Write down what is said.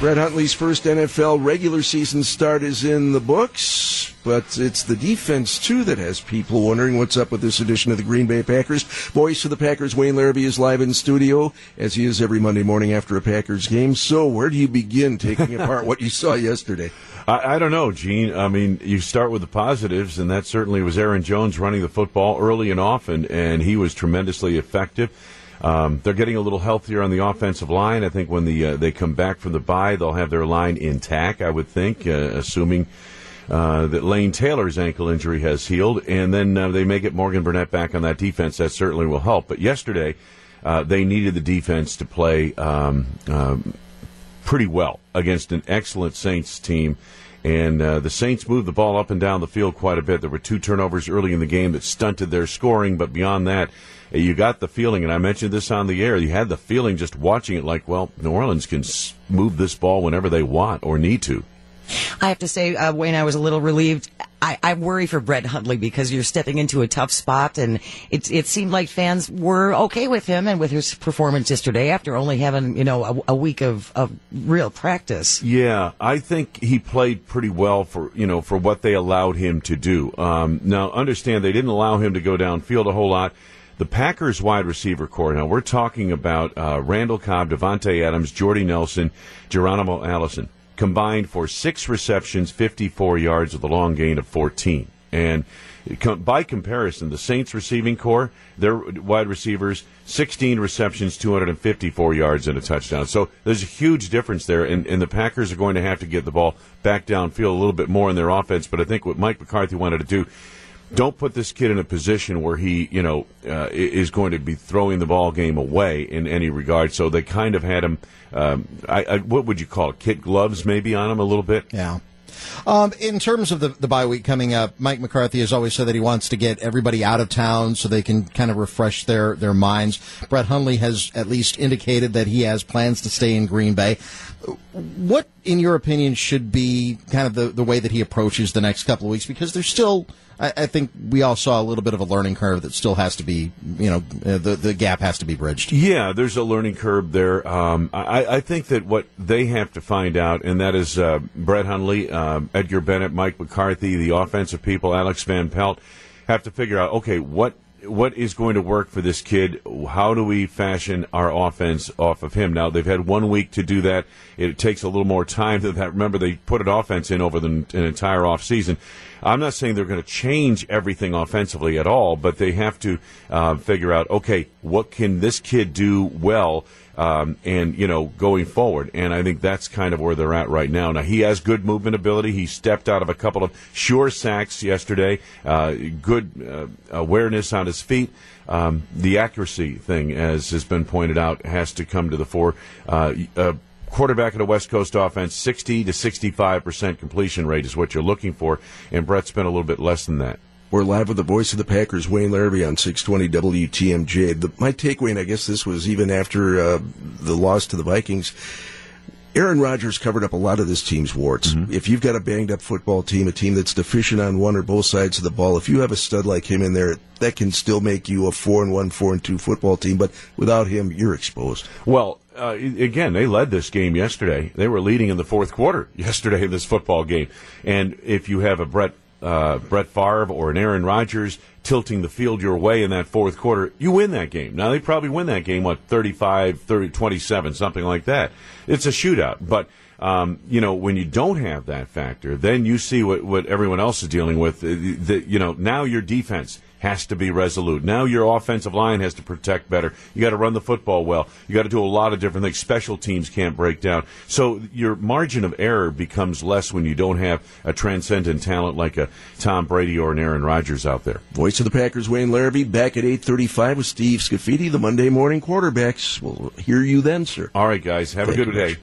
Brett Hundley's first NFL regular season start is in the books, but it's the defense, too, that has people wondering what's up with this edition of the Green Bay Packers. Voice of the Packers, Wayne Larrivee, is live in studio, as he is every Monday morning after a Packers game. So, where do you begin taking apart what you saw yesterday? I, I, don't know, Gene. I mean, you start with the positives, and that certainly was Aaron Jones running the football early and often, and he was tremendously effective. Um, they're getting a little healthier on the offensive line. I think when the uh, they come back from the bye, they'll have their line intact. I would think, uh, assuming uh, that Lane Taylor's ankle injury has healed, and then uh, they may get Morgan Burnett back on that defense. That certainly will help. But yesterday, uh, they needed the defense to play um, um, pretty well against an excellent Saints team. And uh, the Saints moved the ball up and down the field quite a bit. There were two turnovers early in the game that stunted their scoring, but beyond that, you got the feeling, and I mentioned this on the air, you had the feeling just watching it like, well, New Orleans can move this ball whenever they want or need to. I have to say, uh, Wayne, I was a little relieved. I, I, worry for Brett Hundley because you're stepping into a tough spot, and it, it seemed like fans were okay with him and with his performance yesterday after only having you know a, a week of, of real practice. Yeah, I think he played pretty well for you know for what they allowed him to do. Um, now, understand they didn't allow him to go downfield a whole lot. The Packers wide receiver corps. Now we're talking about uh, Randall Cobb, Davante Adams, Jordy Nelson, Geronimo Allison combined for six receptions, 54 yards with a long gain of 14. And by comparison, the Saints receiving corps, their wide receivers, 16 receptions, 254 yards, and a touchdown. So there's a huge difference there, and, and the Packers are going to have to get the ball back downfield a little bit more in their offense. But I think what Mike McCarthy wanted to do don't put this kid in a position where he, you know, uh, is going to be throwing the ball game away in any regard. So they kind of had him. Um, I, I, what would you call it? Kid gloves, maybe on him a little bit. Yeah. Um, in terms of the, the bye week coming up, Mike McCarthy has always said that he wants to get everybody out of town so they can kind of refresh their, their minds. Brett Hundley has at least indicated that he has plans to stay in Green Bay. What, in your opinion, should be kind of the, the way that he approaches the next couple of weeks? Because there's still, I, I think we all saw a little bit of a learning curve that still has to be, you know, uh, the, the gap has to be bridged. Yeah, there's a learning curve there. Um, I, I, think that what they have to find out, and that is uh, Brett Hundley, uh, Edgar Bennett, Mike McCarthy, the offensive people, Alex Van Pelt, have to figure out, okay, what what is going to work for this kid? How do we fashion our offense off of him? Now they've had one week to do that. It takes a little more time than that. Remember, they put an offense in over the, an entire off season. I'm not saying they're going to change everything offensively at all, but they have to uh, figure out, okay, what can this kid do well? Um, and you know going forward. And I think that's kind of where they're at right now. Now he has good movement ability. He stepped out of a couple of sure sacks yesterday. Uh, good uh, awareness on his feet. Um, the accuracy thing, as has been pointed out, has to come to the fore. Uh, uh quarterback in a West Coast offense, 60 to 65 percent completion rate is what you're looking for, and Brett's been a little bit less than that. We're live with the voice of the Packers, Wayne Larrivee, on 620 WTMJ. The, my takeaway, and I guess this was even after uh, the loss to the Vikings, Aaron Rodgers covered up a lot of this team's warts. Mm-hmm. If you've got a banged up football team, a team that's deficient on one or both sides of the ball, if you have a stud like him in there, that can still make you a four and one, four and two football team. But without him, you're exposed. Well, uh, again, they led this game yesterday. They were leading in the fourth quarter yesterday in this football game. And if you have a Brett uh, Brett Favre or an Aaron Rodgers tilting the field your way in that fourth quarter, you win that game. Now, they probably win that game, what, 35, 30, 27, something like that. It's a shootout. But, um, you know, when you don't have that factor, then you see what, what everyone else is dealing with. The, the, you know, now your defense has to be resolute. Now your offensive line has to protect better. You got to run the football well. You got to do a lot of different things. Special teams can't break down. So your margin of error becomes less when you don't have a transcendent talent like a Tom Brady or an Aaron Rodgers out there. Voice of the Packers, Wayne Larrivee, back at 8.35 with Steve Scafidi, the Monday morning quarterbacks. We'll hear you then, sir. All right, guys. Have Thank a good day.